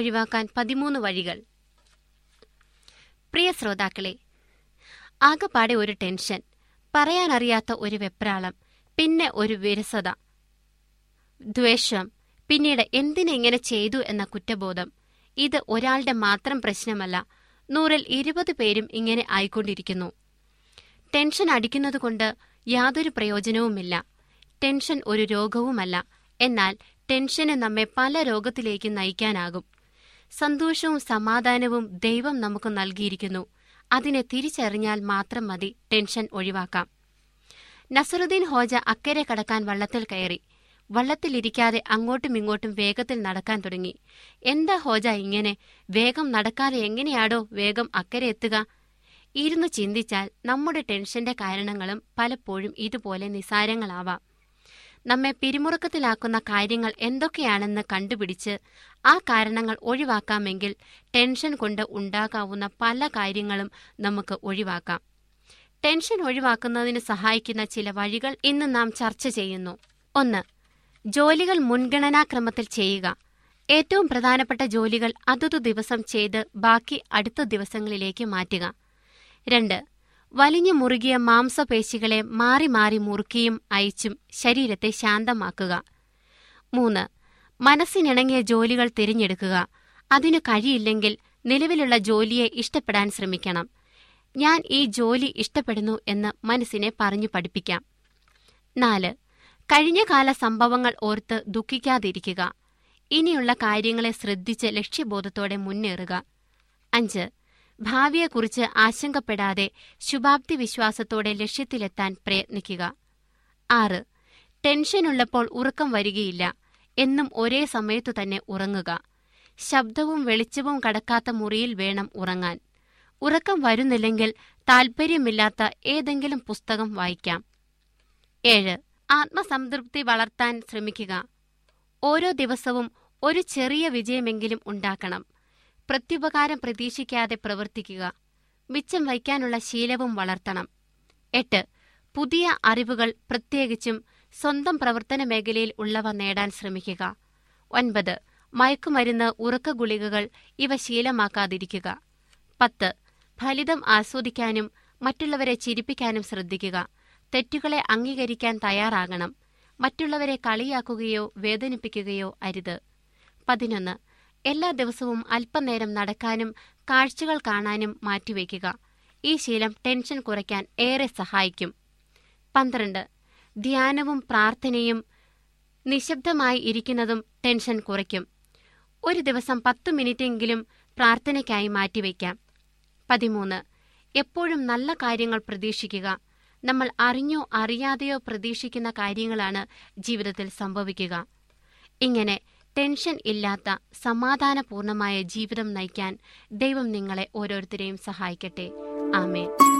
ഒഴിവാക്കാൻ പതിമൂന്ന് വഴികൾ. പ്രിയ ശ്രോതാക്കളെ ആകെപ്പാടെ ഒരു ടെൻഷൻ പറയാനറിയാത്ത ഒരു വെപ്രാളം പിന്നെ ഒരു വിരസത ദ്വേഷം പിന്നീട് എന്തിനെങ്ങനെ ചെയ്തു എന്ന കുറ്റബോധം ഇത് ഒരാളുടെ മാത്രം പ്രശ്നമല്ല നൂറിൽ ഇരുപത് പേരും ഇങ്ങനെ ആയിക്കൊണ്ടിരിക്കുന്നു. ടെൻഷൻ അടിക്കുന്നതുകൊണ്ട് യാതൊരു പ്രയോജനവുമില്ല. ടെൻഷൻ ഒരു രോഗവുമല്ല എന്നാൽ ടെൻഷന് നമ്മെ പല രോഗത്തിലേക്ക് നയിക്കാനാകും. സന്തോഷവും സമാധാനവും ദൈവം നമുക്ക് നൽകിയിരിക്കുന്നു. അതിനെ തിരിച്ചറിഞ്ഞാൽ മാത്രം മതി. ടെൻഷൻ ഒഴിവാക്കാം. നസറുദ്ദീൻ ഹോജ അക്കരെ കടക്കാൻ വള്ളത്തിൽ കയറി. വള്ളത്തിലിരിക്കാതെ അങ്ങോട്ടും ഇങ്ങോട്ടും വേഗത്തിൽ നടക്കാൻ തുടങ്ങി. എന്താ ഹോജ ഇങ്ങനെ? വേഗം നടക്കാതെ എങ്ങനെയാടോ വേഗം അക്കരെ എത്തുക? ഇരുന്ന് ചിന്തിച്ചാൽ നമ്മുടെ ടെൻഷന്റെ കാരണങ്ങളും പലപ്പോഴും ഇതുപോലെ നിസാരങ്ങളാവാം. നമ്മെ പിരിമുറുക്കത്തിലാക്കുന്ന കാര്യങ്ങൾ എന്തൊക്കെയാണെന്ന് കണ്ടുപിടിച്ച് ആ കാരണങ്ങൾ ഒഴിവാക്കാമെങ്കിൽ ടെൻഷൻ കൊണ്ട് ഉണ്ടാകാവുന്ന പല കാര്യങ്ങളും നമുക്ക് ഒഴിവാക്കാം. ടെൻഷൻ ഒഴിവാക്കുന്നതിന് സഹായിക്കുന്ന ചില വഴികൾ ഇന്ന് നാം ചർച്ച ചെയ്യുന്നു. ഒന്ന് ജോലികൾ മുൻഗണനാക്രമത്തിൽ ചെയ്യുക. ഏറ്റവും പ്രധാനപ്പെട്ട ജോലികൾ അതതു ദിവസം ചെയ്ത് ബാക്കി അടുത്ത ദിവസങ്ങളിലേക്ക് മാറ്റുക. രണ്ട് വലിഞ്ഞു മുറുകിയ മാംസപേശികളെ മാറി മാറി മുറുക്കിയും അയച്ചും ശരീരത്തെ ശാന്തമാക്കുക. മൂന്ന് മനസ്സിനിണങ്ങിയ ജോലികൾ തിരഞ്ഞെടുക്കുക. അതിനു കഴിയില്ലെങ്കിൽ നിലവിലുള്ള ജോലിയെ ഇഷ്ടപ്പെടാൻ ശ്രമിക്കണം. ഞാൻ ഈ ജോലി ഇഷ്ടപ്പെടുന്നു എന്ന് മനസ്സിനെ പറഞ്ഞു പഠിപ്പിക്കാം. നാല് കഴിഞ്ഞകാല സംഭവങ്ങൾ ഓർത്ത് ദുഃഖിക്കാതിരിക്കുക. ഇനിയുള്ള കാര്യങ്ങളെ ശ്രദ്ധിച്ച് ലക്ഷ്യബോധത്തോടെ മുന്നേറുക. അഞ്ച് ഭാവിയെക്കുറിച്ച് ആശങ്കപ്പെടാതെ ശുഭാപ്തി വിശ്വാസത്തോടെ ലക്ഷ്യത്തിലെത്താൻ പ്രയത്നിക്കുക. ആറ്. ടെൻഷനുള്ളപ്പോൾ ഉറക്കം വരികയില്ല. എന്നും ഒരേ സമയത്തു തന്നെ ഉറങ്ങുക. ശബ്ദവും വെളിച്ചവും കടക്കാത്ത മുറിയിൽ വേണം ഉറങ്ങാൻ. ഉറക്കം വരുന്നില്ലെങ്കിൽ താൽപ്പര്യമില്ലാത്ത ഏതെങ്കിലും പുസ്തകം വായിക്കാം. ഏഴ്. ആത്മസംതൃപ്തി വളർത്താൻ ശ്രമിക്കുക. ഓരോ ദിവസവും ഒരു ചെറിയ വിജയമെങ്കിലും ഉണ്ടാക്കണം. പ്രത്യുപകാരം പ്രതീക്ഷിക്കാതെ പ്രവർത്തിക്കുക. മിച്ചം വയ്ക്കാനുള്ള ശീലവും വളർത്തണം. എട്ട്. പുതിയ അറിവുകൾ പ്രത്യേകിച്ചും സ്വന്തം പ്രവർത്തന മേഖലയിൽ ഉള്ളവ നേടാൻ ശ്രമിക്കുക. ഒൻപത്. മയക്കുമരുന്ന് ഉറക്ക ഗുളികകൾ ഇവ ശീലമാക്കാതിരിക്കുക. പത്ത്. ഫലിതം ആസ്വദിക്കാനും മറ്റുള്ളവരെ ചിരിപ്പിക്കാനും ശ്രദ്ധിക്കുക. തെറ്റുകളെ അംഗീകരിക്കാൻ തയ്യാറാകണം. മറ്റുള്ളവരെ കളിയാക്കുകയോ വേദനിപ്പിക്കുകയോ അരുത്. പതിനൊന്ന്. എല്ലാ ദിവസവും അല്പനേരം നടക്കാനും കാഴ്ചകൾ കാണാനും മാറ്റിവെക്കുക. ഈ ശീലം ടെൻഷൻ കുറയ്ക്കാൻ ഏറെ സഹായിക്കും. പന്ത്രണ്ട്. ധ്യാനവും പ്രാർത്ഥനയും നിശബ്ദമായി ഇരിക്കുന്നതും ടെൻഷൻ കുറയ്ക്കും. ഒരു ദിവസം പത്ത് മിനിറ്റെങ്കിലും പ്രാർത്ഥനയ്ക്കായി മാറ്റിവെക്കാം. പതിമൂന്ന്. എപ്പോഴും നല്ല കാര്യങ്ങൾ പ്രതീക്ഷിക്കുക. നമ്മൾ അറിഞ്ഞോ അറിയാതെയോ പ്രതീക്ഷിക്കുന്ന കാര്യങ്ങളാണ് ജീവിതത്തിൽ സംഭവിക്കുക. ഇങ്ങനെ ടെൻഷൻ ഇല്ലാത്ത സമാധാനപൂർണമായ ജീവിതം നയിക്കാൻ ദൈവം നിങ്ങളെ ഓരോരുത്തരെയും സഹായിക്കട്ടെ. ആമേൻ.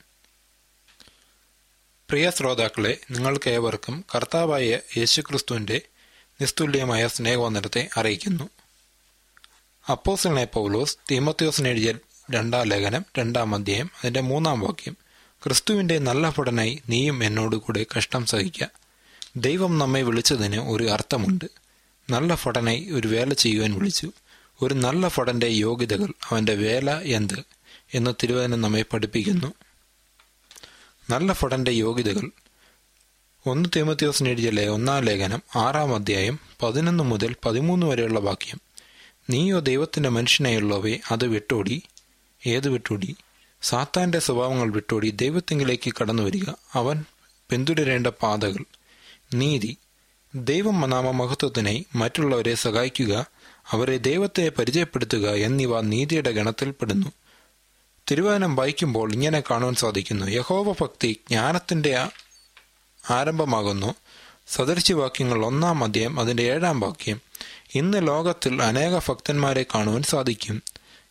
പ്രിയ ശ്രോതാക്കളെ നിങ്ങൾക്ക് ഏവർക്കും കർത്താവായ യേശുക്രിസ്തുവിന്റെ നിസ്തുല്യമായ സ്നേഹവന്ദനത്തെ അറിയിക്കുന്നു. അപ്പോസിനെ പൗലോസ് തീമത്യോസിന് രണ്ടാം ലേഖനം രണ്ടാം അധ്യായം അതിന്റെ മൂന്നാം വാക്യം ക്രിസ്തുവിന്റെ നല്ല ഭടനായി നീയും എന്നോടുകൂടെ കഷ്ടം സഹിക്കുക ദൈവം നമ്മെ വിളിച്ചതിന് ഒരു അർത്ഥമുണ്ട്. നല്ല ഭടനായി ഒരു വേല ചെയ്യുവാൻ വിളിച്ചു. ഒരു നല്ല ഭടന്റെ യോഗ്യതകൾ അവന്റെ വേല എന്ത്? എന്ന് തിരുവചനം നമ്മെ പഠിപ്പിക്കുന്നു. നല്ല ഫടന്റെ യോഗ്യതകൾ. ഒന്ന് തീമത്യോസ് എഴുതിയ ഒന്നാം ലേഖനം ആറാം അധ്യായം പതിനൊന്ന് മുതൽ പതിമൂന്ന് വരെയുള്ള വാക്യം. നീയോ ദൈവത്തിന്റെ മനുഷ്യനായുള്ളവേ അത് വിട്ടോടി ഏത് വിട്ടോടി? സാത്താന്റെ സ്വഭാവങ്ങൾ വിട്ടോടി ദൈവത്തിങ്കിലേക്ക് കടന്നു വരിക. അവൻ പിന്തുടരേണ്ട പാതകൾ. നീതി. ദൈവം നാമ മഹത്വത്തിനായി മറ്റുള്ളവരെ സഹായിക്കുക അവരെ ദൈവത്തെ പരിചയപ്പെടുത്തുക എന്നിവ നീതിയുടെ ഗണത്തിൽപ്പെടുന്നു. തിരുവചനം വായിക്കുമ്പോൾ ഇങ്ങനെ കാണുവാൻ സാധിക്കുന്നു. യഹോവ ഭക്തി ജ്ഞാനത്തിന്റെ ആരംഭമാകുന്നു. സദൃശ്യവാക്യങ്ങൾ ഒന്നാം അധ്യായം അതിന്റെ ഏഴാം വാക്യം. ഇന്ന് ലോകത്തിൽ അനേക ഭക്തന്മാരെ കാണുവാൻ സാധിക്കും.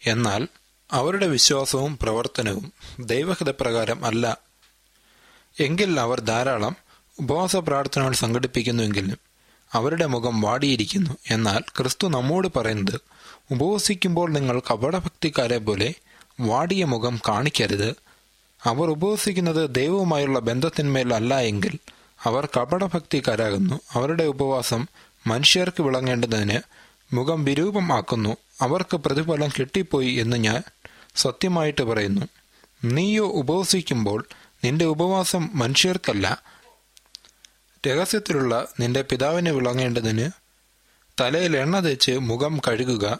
എന്നാൽ അവരുടെ വിശ്വാസവും പ്രവർത്തനവും ദൈവഹിതപ്രകാരം അല്ല. എങ്കിൽ അവർ ധാരാളം ഉപവാസ പ്രാർത്ഥനകൾ സംഘടിപ്പിക്കുന്നുവെങ്കിലും അവരുടെ മുഖം വാടിയിരിക്കുന്നു. എന്നാൽ ക്രിസ്തു നമ്മോട് പറയുന്നത് ഉപവസിക്കുമ്പോൾ നിങ്ങൾ കപടഭക്തിക്കാരെ പോലെ വാടിയ മുഖം കാണിക്കരുത്. അവർ ഉപവസിക്കുന്നത് ദൈവവുമായുള്ള ബന്ധത്തിന്മേൽ അല്ല എങ്കിൽ അവർ കപടഭക്തിക്കാരാകുന്നു അവരുടെ ഉപവാസം മനുഷ്യർക്ക് വിളങ്ങേണ്ടതിന് മുഖം വിരൂപമാക്കുന്നു അവർക്ക് പ്രതിഫലം കിട്ടിപ്പോയി എന്ന് ഞാൻ സത്യമായിട്ട് പറയുന്നു. നീയോ ഉപവസിക്കുമ്പോൾ നിന്റെ ഉപവാസം മനുഷ്യർക്കല്ല. രഹസ്യത്തിലുള്ള നിന്റെ പിതാവിനെ വിളങ്ങേണ്ടതിന് തലയിൽ എണ്ണ തേച്ച് മുഖം കഴുകുക.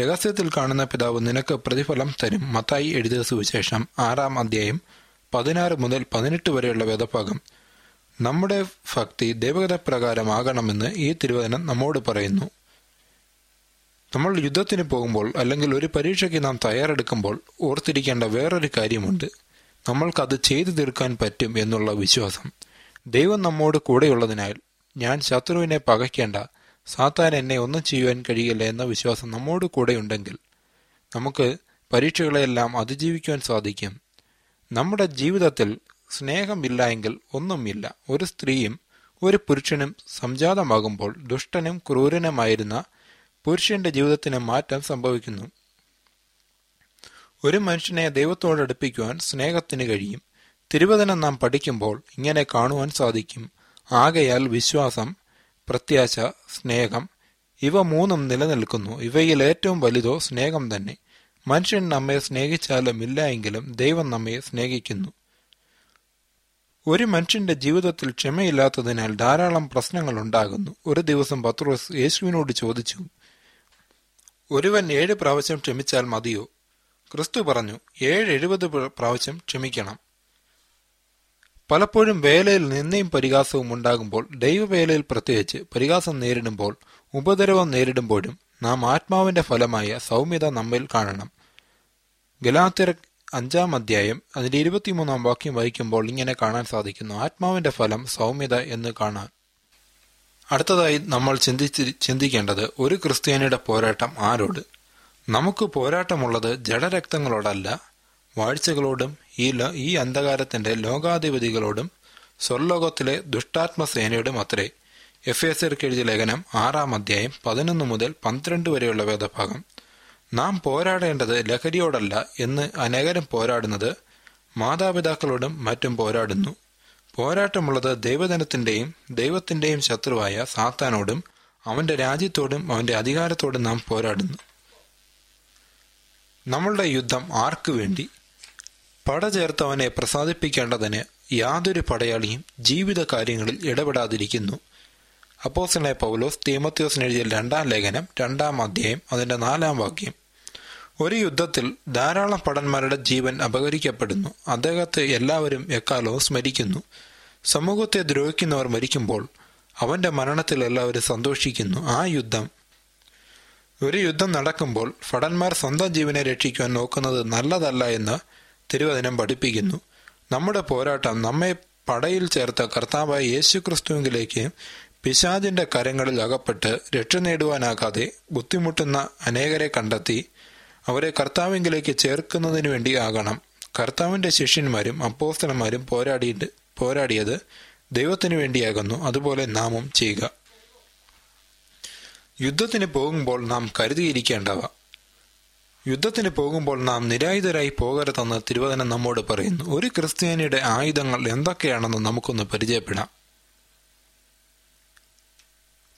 രഹസ്യത്തിൽ കാണുന്ന പിതാവ് നിനക്ക് പ്രതിഫലം തരും. മത്തായി എഴുതിയ സുവിശേഷം ആറാം അധ്യായം പതിനാറ് മുതൽ പതിനെട്ട് വരെയുള്ള വേദഭാഗം. നമ്മുടെ ഭക്തി ദൈവഗതപ്രകാരമാകണമെന്ന് ഈ തിരുവചനം നമ്മോട് പറയുന്നു. നമ്മൾ യുദ്ധത്തിന് പോകുമ്പോൾ അല്ലെങ്കിൽ ഒരു പരീക്ഷയ്ക്ക് നാം തയ്യാറെടുക്കുമ്പോൾ ഓർത്തിരിക്കേണ്ട വേറൊരു കാര്യമുണ്ട്. നമ്മൾക്കത് ചെയ്തു തീർക്കാൻ പറ്റും എന്നുള്ള വിശ്വാസം. ദൈവം നമ്മോട് കൂടെയുള്ളതിനാൽ ഞാൻ ശത്രുവിനെ പകയ്ക്കേണ്ട സാത്താൻ എന്നെ ഒന്നും ചെയ്യുവാൻ കഴിയില്ല എന്ന വിശ്വാസം നമ്മോട് കൂടെ ഉണ്ടെങ്കിൽ നമുക്ക് പരീക്ഷകളെല്ലാം അതിജീവിക്കുവാൻ സാധിക്കും. നമ്മുടെ ജീവിതത്തിൽ സ്നേഹമില്ല എങ്കിൽ ഒന്നുമില്ല. ഒരു സ്ത്രീയും ഒരു പുരുഷനും സംജാതമാകുമ്പോൾ ദുഷ്ടനും ക്രൂരനുമായിരുന്ന പുരുഷന്റെ ജീവിതത്തിന് മാറ്റം സംഭവിക്കുന്നു. ഒരു മനുഷ്യനെ ദൈവത്തോട് അടുപ്പിക്കുവാൻ സ്നേഹത്തിന് കഴിയും. തിരുവചനം നാം പഠിക്കുമ്പോൾ ഇങ്ങനെ കാണുവാൻ സാധിക്കും. ആകയാൽ വിശ്വാസം പ്രത്യാശ സ്നേഹം ഇവ മൂന്നും നിലനിൽക്കുന്നു. ഇവയിൽ ഏറ്റവും വലുതോ സ്നേഹം തന്നെ. മനുഷ്യൻ നമ്മെ സ്നേഹിച്ചാലും ഇല്ല എങ്കിലും ദൈവം നമ്മെ സ്നേഹിക്കുന്നു. ഒരു മനുഷ്യന്റെ ജീവിതത്തിൽ ക്ഷമയില്ലാത്തതിനാൽ ധാരാളം പ്രശ്നങ്ങൾ ഉണ്ടാകുന്നു. ഒരു ദിവസം പത്രോസ് യേശുവിനോട് ചോദിച്ചു ഒരുവൻ ഏഴ് പ്രാവശ്യം ക്ഷമിച്ചാൽ മതിയോ? ക്രിസ്തു പറഞ്ഞു ഏഴ് എഴുപത് പ്രാവശ്യം ക്ഷമിക്കണം. പലപ്പോഴും വേലയിൽ നിന്നയും പരിഹാസവും ഉണ്ടാകുമ്പോൾ ദൈവവേലയിൽ പ്രത്യേകിച്ച് പരിഹാസം നേരിടുമ്പോൾ ഉപദ്രവം നേരിടുമ്പോഴും നാം ആത്മാവിന്റെ ഫലമായ സൗമ്യത നമ്മിൽ കാണണം. ഗലാത്തിര അഞ്ചാം അധ്യായം അതിന്റെ ഇരുപത്തിമൂന്നാം വാക്യം വായിക്കുമ്പോൾ ഇങ്ങനെ കാണാൻ സാധിക്കുന്നു. ആത്മാവിന്റെ ഫലം സൗമ്യത എന്ന് കാണാൻ. അടുത്തതായി നമ്മൾ ചിന്തിച്ച് ചിന്തിക്കേണ്ടത് ഒരു ക്രിസ്ത്യാനിയുടെ പോരാട്ടം ആരോട്? നമുക്ക് പോരാട്ടമുള്ളത് ജഡരക്തങ്ങളോടല്ല വാഴ്ചകളോടും ഈ ഈ അന്ധകാരത്തിന്റെ ലോകാധിപതികളോടും സ്വർലോകത്തിലെ ദുഷ്ടാത്മസേനയോടും അത്രേ. എഫ് എസ് എഴുതിയ ലേഖനം ആറാം അധ്യായം പതിനൊന്ന് മുതൽ പന്ത്രണ്ട് വരെയുള്ള വേദഭാഗം. നാം പോരാടേണ്ടത് ലഹരിയോടല്ല എന്ന് അനേകരും പോരാടുന്നത് മാതാപിതാക്കളോടും മറ്റും പോരാടുന്നു. പോരാട്ടമുള്ളത് ദൈവജനത്തിന്റെയും ദൈവത്തിന്റെയും ശത്രുവായ സാത്താനോടും അവന്റെ രാജ്യത്തോടും അവന്റെ അധികാരത്തോടും നാം പോരാടുന്നു. നമ്മളുടെ യുദ്ധം ആർക്കു വേണ്ടി? പട ചേർത്തവനെ പ്രസാദിപ്പിക്കേണ്ടതിന് യാതൊരു പടയാളിയും ജീവിത കാര്യങ്ങളിൽ ഇടപെടാതിരിക്കുന്നു. അപ്പോസനെ പൗലോസ് തീമത്യോസിന് എഴുതിയ രണ്ടാം ലേഖനം രണ്ടാം അധ്യായം അതിന്റെ നാലാം വാക്യം. ഒരു യുദ്ധത്തിൽ ധാരാളം പടന്മാരുടെ ജീവൻ അപഹരിക്കപ്പെടുന്നു. അദ്ദേഹത്തെ എല്ലാവരും എക്കാലവും സ്മരിക്കുന്നു. സമൂഹത്തെ ദ്രോഹിക്കുന്നവർ മരിക്കുമ്പോൾ അവന്റെ മരണത്തിൽ എല്ലാവരും സന്തോഷിക്കുന്നു. ആ യുദ്ധം ഒരു യുദ്ധം നടക്കുമ്പോൾ ഭടന്മാർ സ്വന്തം ജീവനെ രക്ഷിക്കുവാൻ നോക്കുന്നത് നല്ലതല്ല എന്ന് തിരുവചനം പഠിപ്പിക്കുന്നു. നമ്മുടെ പോരാട്ടം നമ്മെ പടയിൽ ചേർത്ത കർത്താവായ യേശുക്രിസ്തുവിലേക്ക് പിശാചിന്റെ കരങ്ങളിൽ അകപ്പെട്ട് രക്ഷ നേടുവാനാകാതെ ബുദ്ധിമുട്ടുന്ന അനേകരെ കണ്ടെത്തി അവരെ കർത്താവിങ്കിലേക്ക് ചേർക്കുന്നതിനു വേണ്ടി ആകണം കർത്താവിന്റെ ശിഷ്യന്മാരും അപ്പോസ്തലന്മാരും പോരാടിയിട്ട് പോരാടിയത് ദൈവത്തിനു വേണ്ടിയാകുന്നു. അതുപോലെ നാമും ചെയ്യുക. യുദ്ധത്തിന് പോകുമ്പോൾ നാം കരുതിയിരിക്കേണ്ടവ യുദ്ധത്തിന് പോകുമ്പോൾ നാം നിരായുധരായി പോകരുതെന്ന് തിരുവചനം നമ്മോട് പറയുന്നു. ഒരു ക്രിസ്ത്യാനിയുടെ ആയുധങ്ങൾ എന്തൊക്കെയാണെന്ന് നമുക്കൊന്ന് പരിചയപ്പെടാം.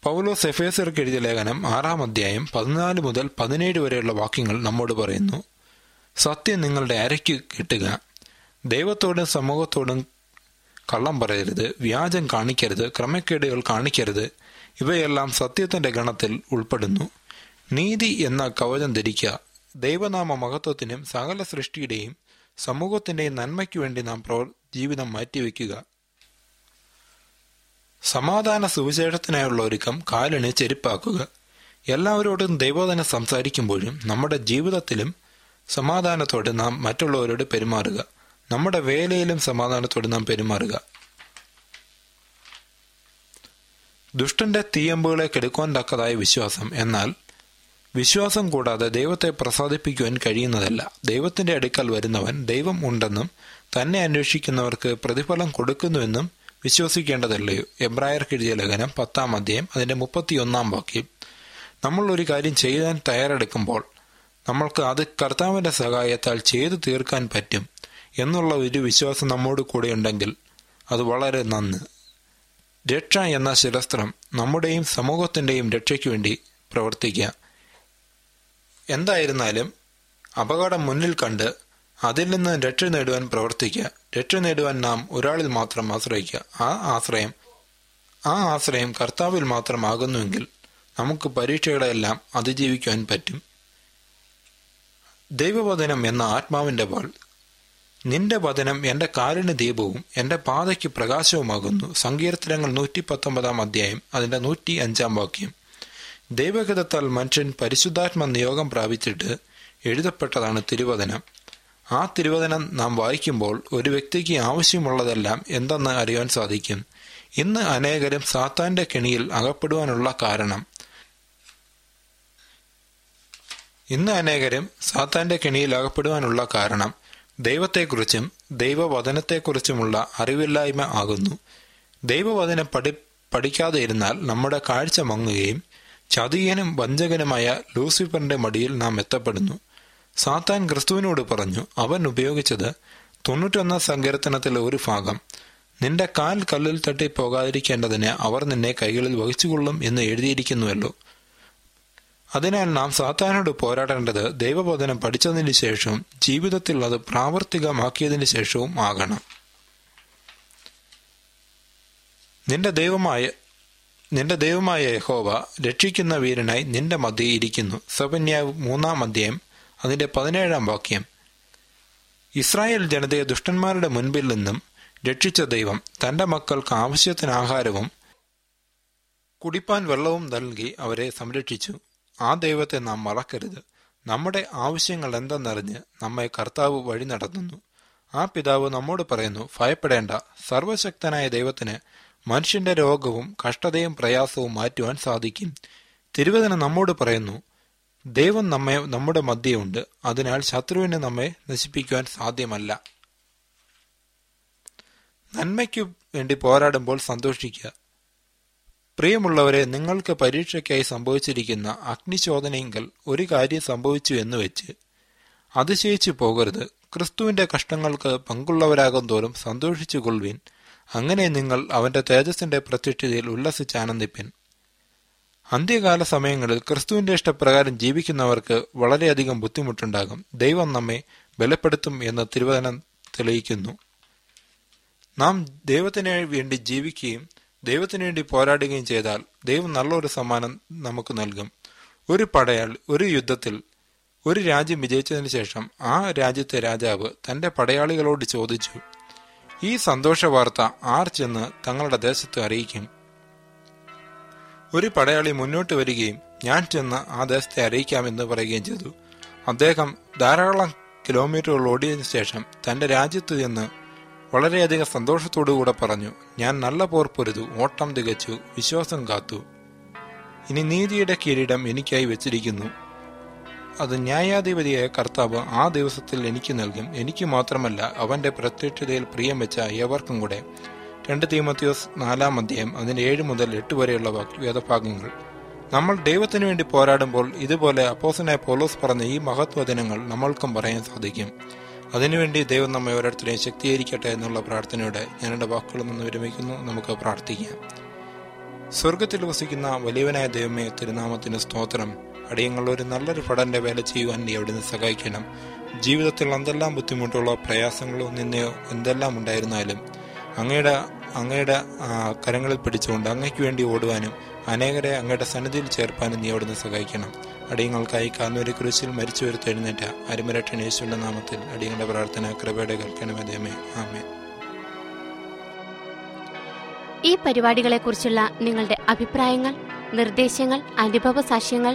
പൗലോ സെഫേസർക്ക് എഴുതിയ ലേഖനം ആറാം അധ്യായം പതിനാല് മുതൽ പതിനേഴ് വരെയുള്ള വാക്യങ്ങൾ നമ്മോട് പറയുന്നു. സത്യം നിങ്ങളുടെ അരയ്ക്ക് കിട്ടുക. ദൈവത്തോടും സമൂഹത്തോടും കള്ളം പറയരുത്. വ്യാജം കാണിക്കരുത്. ക്രമക്കേടുകൾ കാണിക്കരുത്. ഇവയെല്ലാം സത്യത്തിന്റെ ഗണത്തിൽ ഉൾപ്പെടുന്നു. നീതി എന്ന കവചം ധരിക്കുക. ദൈവനാമ മഹത്വത്തിനും സകല സൃഷ്ടിയുടെയും സമൂഹത്തിന്റെയും നന്മയ്ക്കു വേണ്ടി നാം പ്രവർ ജീവിതം മാറ്റിവെക്കുക സമാധാന സുവിശേഷത്തിനായുള്ള ഒരുക്കം കാലിന് ചെരുപ്പാക്കുക. എല്ലാവരോടും ദൈവോധന സംസാരിക്കുമ്പോഴും നമ്മുടെ ജീവിതത്തിലും സമാധാനത്തോടെ നാം മറ്റുള്ളവരോട് പെരുമാറുക. നമ്മുടെ വേലയിലും സമാധാനത്തോടെ നാം പെരുമാറുക. ദുഷ്ടന്റെ തീയമ്പുകളെ കെടുക്കുവാൻ തക്കതായ വിശ്വാസം എന്നാൽ വിശ്വാസം കൂടാതെ ദൈവത്തെ പ്രസാദിപ്പിക്കുവാൻ കഴിയുന്നതല്ല. ദൈവത്തിന്റെ അടുക്കൽ വരുന്നവൻ ദൈവം ഉണ്ടെന്നും തന്നെ അന്വേഷിക്കുന്നവർക്ക് പ്രതിഫലം കൊടുക്കുന്നുവെന്നും വിശ്വസിക്കേണ്ടതല്ലയോ? എംബ്രായർ കിഴിയ ലേഖനം പത്താം അധ്യായം അതിന്റെ മുപ്പത്തിയൊന്നാം വാക്യം. നമ്മൾ ഒരു കാര്യം ചെയ്യാൻ തയ്യാറെടുക്കുമ്പോൾ നമ്മൾക്ക് അത് കർത്താവിന്റെ സഹായത്താൽ ചെയ്തു തീർക്കാൻ പറ്റും എന്നുള്ള ഒരു വിശ്വാസം നമ്മോട് കൂടെ ഉണ്ടെങ്കിൽ അത് വളരെ നന്ന്. രക്ഷ എന്ന ശിരസ്ത്രം നമ്മുടെയും സമൂഹത്തിന്റെയും രക്ഷയ്ക്ക് വേണ്ടി പ്രവർത്തിക്കുക. എന്തായിരുന്നാലും അപകടം മുന്നിൽ കണ്ട് അതിൽ നിന്ന് രക്ഷ നേടുവാൻ പ്രവർത്തിക്കുക രക്ഷ നേടുവാൻ നാം ഒരാളിൽ മാത്രം ആശ്രയിക്കുക ആ ആശ്രയം ആ ആശ്രയം കർത്താവിൽ മാത്രമാകുന്നുവെങ്കിൽ നമുക്ക് പരീക്ഷകളെല്ലാം അതിജീവിക്കുവാൻ പറ്റും. ദൈവവചനം എന്ന ആത്മാവിന്റെ വാൾ നിന്റെ വചനം എന്റെ കാലിന് ദീപവും എന്റെ പാതയ്ക്ക് പ്രകാശവുമാകുന്നു. സങ്കീർത്തനങ്ങൾ നൂറ്റി പത്തൊമ്പതാം അധ്യായം അതിന്റെ നൂറ്റി അഞ്ചാം വാക്യം. ദൈവഗതത്താൽ മനുഷ്യൻ പരിശുദ്ധാത്മ നിയോഗം പ്രാപിച്ചിട്ട് എഴുതപ്പെട്ടതാണ് തിരുവചനം. ആ തിരുവചനം നാം വായിക്കുമ്പോൾ ഒരു വ്യക്തിക്ക് ആവശ്യമുള്ളതെല്ലാം എന്തെന്ന് അറിയാൻ സാധിക്കും. ഇന്ന് അനേകരും സാത്താന്റെ കെണിയിൽ അകപ്പെടുവാനുള്ള കാരണം. ഇന്ന് അനേകരും സാത്താന്റെ കെണിയിൽ അകപ്പെടുവാനുള്ള കാരണം ദൈവത്തെക്കുറിച്ചും ദൈവവചനത്തെക്കുറിച്ചുമുള്ള അറിവില്ലായ്മ ആകുന്നു. ദൈവവചനം പഠി പഠിക്കാതെ ഇരുന്നാൽ നമ്മുടെ കാഴ്ച മങ്ങുകയും ചതിയനും വഞ്ചകനുമായ ലൂസിഫറിന്റെ മടിയിൽ നാം എത്തപ്പെടുന്നു. സാത്താൻ ക്രിസ്തുവിനോട് പറഞ്ഞു അവൻ ഉപയോഗിച്ചത് തൊണ്ണൂറ്റൊന്നാം സങ്കീർത്തനത്തിലെ ഒരു ഭാഗം. നിന്റെ കാൽ കല്ലിൽ തട്ടി പോകാതിരിക്കേണ്ടതിന് അവർ നിന്നെ കൈകളിൽ വഹിച്ചുകൊള്ളും എന്ന് എഴുതിയിരിക്കുന്നുവല്ലോ. അതിനാൽ നാം സാത്താനോട് പോരാടേണ്ടത് ദൈവബോധനം പഠിച്ചതിന് ശേഷവും ജീവിതത്തിൽ അത് പ്രാവർത്തികമാക്കിയതിന് ശേഷവും ആകണം. നിന്റെ ദൈവമായ നിന്റെ ദൈവമായ യഹോവ രക്ഷിക്കുന്ന വീരനായി നിന്റെ മധ്യേ ഇരിക്കുന്നു. സബന്യാവ് മൂന്നാം അധ്യായം അതിന്റെ പതിനേഴാം വാക്യം. ഇസ്രായേൽ ജനതയെ ദുഷ്ടന്മാരുടെ മുൻപിൽ നിന്നും രക്ഷിച്ച ദൈവം തന്റെ മക്കൾക്ക് ആവശ്യത്തിന് ആഹാരവും കുടിപ്പാൻ വെള്ളവും നൽകി അവരെ സംരക്ഷിച്ചു. ആ ദൈവത്തെ നാം മറക്കരുത്. നമ്മുടെ ആവശ്യങ്ങൾ എന്തെന്നറിഞ്ഞ് നമ്മെ കർത്താവ് വഴി നടത്തുന്നു. ആ പിതാവ് നമ്മോട് പറയുന്നു ഭയപ്പെടേണ്ട. സർവശക്തനായ ദൈവത്തിന് മനുഷ്യന്റെ രോഗവും കഷ്ടതയും പ്രയാസവും മാറ്റുവാൻ സാധിക്കും. തിരുവചനം നമ്മോട് പറയുന്നു ദൈവം നമ്മെ നമ്മുടെ മധ്യയുണ്ട്. അതിനാൽ ശത്രുവിനെ നമ്മെ നശിപ്പിക്കുവാൻ സാധ്യമല്ല. നന്മയ്ക്കു വേണ്ടി പോരാടുമ്പോൾ സന്തോഷിക്കുക. പ്രിയമുള്ളവരെ നിങ്ങൾക്ക് പരീക്ഷയ്ക്കായി സംഭവിച്ചിരിക്കുന്ന അഗ്നിശോധനയെങ്കിൽ ഒരു കാര്യം സംഭവിച്ചു എന്ന് വെച്ച് അതിശയിച്ചു പോകരുത്. ക്രിസ്തുവിന്റെ കഷ്ടങ്ങൾക്ക് പങ്കുള്ളവരാകും തോറും സന്തോഷിച്ചു അങ്ങനെ നിങ്ങൾ അവന്റെ തേജസ്സിന്റെ പ്രത്യക്ഷതയിൽ ഉല്ലസിച്ച് ആനന്ദിപ്പിൻ അന്ത്യകാല സമയങ്ങളിൽ ക്രിസ്തുവിന്റെ ഇഷ്ടപ്രകാരം ജീവിക്കുന്നവർക്ക് വളരെയധികം ബുദ്ധിമുട്ടുണ്ടാകും. ദൈവം നമ്മെ ബലപ്പെടുത്തും എന്ന് തിരുവചനം തെളിയിക്കുന്നു. നാം ദൈവത്തിന് വേണ്ടി ജീവിക്കുകയും ദൈവത്തിന് വേണ്ടി പോരാടുകയും ചെയ്താൽ ദൈവം നല്ലൊരു സമ്മാനം നമുക്ക് നൽകും. ഒരു പടയാൾ ഒരു യുദ്ധത്തിൽ ഒരു രാജ്യം വിജയിച്ചതിന് ശേഷം ആ രാജ്യത്തെ രാജാവ് തന്റെ പടയാളികളോട് ചോദിച്ചു ഈ സന്തോഷ വാർത്ത ആർ ചെന്ന് തങ്ങളുടെ ദേശത്ത് അറിയിക്കും. ഒരു പടയാളി മുന്നോട്ട് വരികയും ഞാൻ ചെന്ന് ആ ദേശത്തെ അറിയിക്കാമെന്ന് പറയുകയും ചെയ്തു. അദ്ദേഹം ധാരാളം കിലോമീറ്ററുകൾ ഓടിയതിനു ശേഷം തന്റെ രാജ്യത്ത് ചെന്ന് വളരെയധികം സന്തോഷത്തോടുകൂടെ പറഞ്ഞു ഞാൻ നല്ല പോർ പൊരുതു ഓട്ടം തികച്ചു വിശ്വാസം കാത്തു. ഇനി നീതിയുടെ കിരീടം എനിക്കായി വെച്ചിരിക്കുന്നു. അത് ന്യായാധിപതിയായ കർത്താവ് ആ ദിവസത്തിൽ എനിക്ക് നൽകും. എനിക്ക് മാത്രമല്ല അവന്റെ പ്രത്യക്ഷതയിൽ പ്രിയം വെച്ച ഏവർക്കും കൂടെ. രണ്ട് തീമത്യോസ് നാലാം അധ്യായം അതിന്റെ ഏഴ് മുതൽ എട്ട് വരെയുള്ള വേദഭാഗങ്ങൾ. നമ്മൾ ദൈവത്തിനു വേണ്ടി പോരാടുമ്പോൾ ഇതുപോലെ അപ്പോസനായ പോലോസ് പറഞ്ഞ ഈ മഹത്വദിനങ്ങൾ നമ്മൾക്കും പറയാൻ സാധിക്കും. അതിനുവേണ്ടി ദൈവം നമ്മെ ഓരോരുത്തരെയും ശക്തീകരിക്കട്ടെ എന്നുള്ള പ്രാർത്ഥനയോടെ ഞാൻ എന്റെ വാക്കുകളിൽ നിന്ന് വിരമിക്കുന്നു. നമുക്ക് പ്രാർത്ഥിക്കാം. സ്വർഗത്തിൽ വസിക്കുന്ന വലിയവനായ ദൈവമേ തിരുനാമത്തിന് സ്തോത്രം. അടിയങ്ങൾ ഒരു നല്ലൊരു ഭടന്റെ വേല ചെയ്യുവാൻ നീ അവിടുന്ന് സഹായിക്കണം. ജീവിതത്തിൽ എന്തെല്ലാം ബുദ്ധിമുട്ടുകളോ പ്രയാസങ്ങളോ നിന്നെയോ എന്തെല്ലാം ഉണ്ടായിരുന്നാലും അങ്ങയുടെ അങ്ങയുടെ കരങ്ങളിൽ പിടിച്ചുകൊണ്ട് അങ്ങയ്ക്ക് വേണ്ടി ഓടുവാനും അനേകരെ അങ്ങയുടെ സന്നിധിയിൽ ചേർപ്പാനും നീ അവിടുന്ന് സഹായിക്കണം. അടിയങ്ങൾക്കായി കാന്നൂരി കുരിശിൽ മരിച്ചു വരുത്തി എഴുന്നേറ്റ അരിമരട്ടൻ യേശുവിന്റെ നാമത്തിൽ അടിയങ്ങളുടെ പ്രാർത്ഥന കൃപയുടെ കേൾക്കണമേ ആമേ ഈ പരിപാടികളെക്കുറിച്ചുള്ള നിങ്ങളുടെ അഭിപ്രായങ്ങൾ നിർദ്ദേശങ്ങൾ അനുഭവ സാക്ഷ്യങ്ങൾ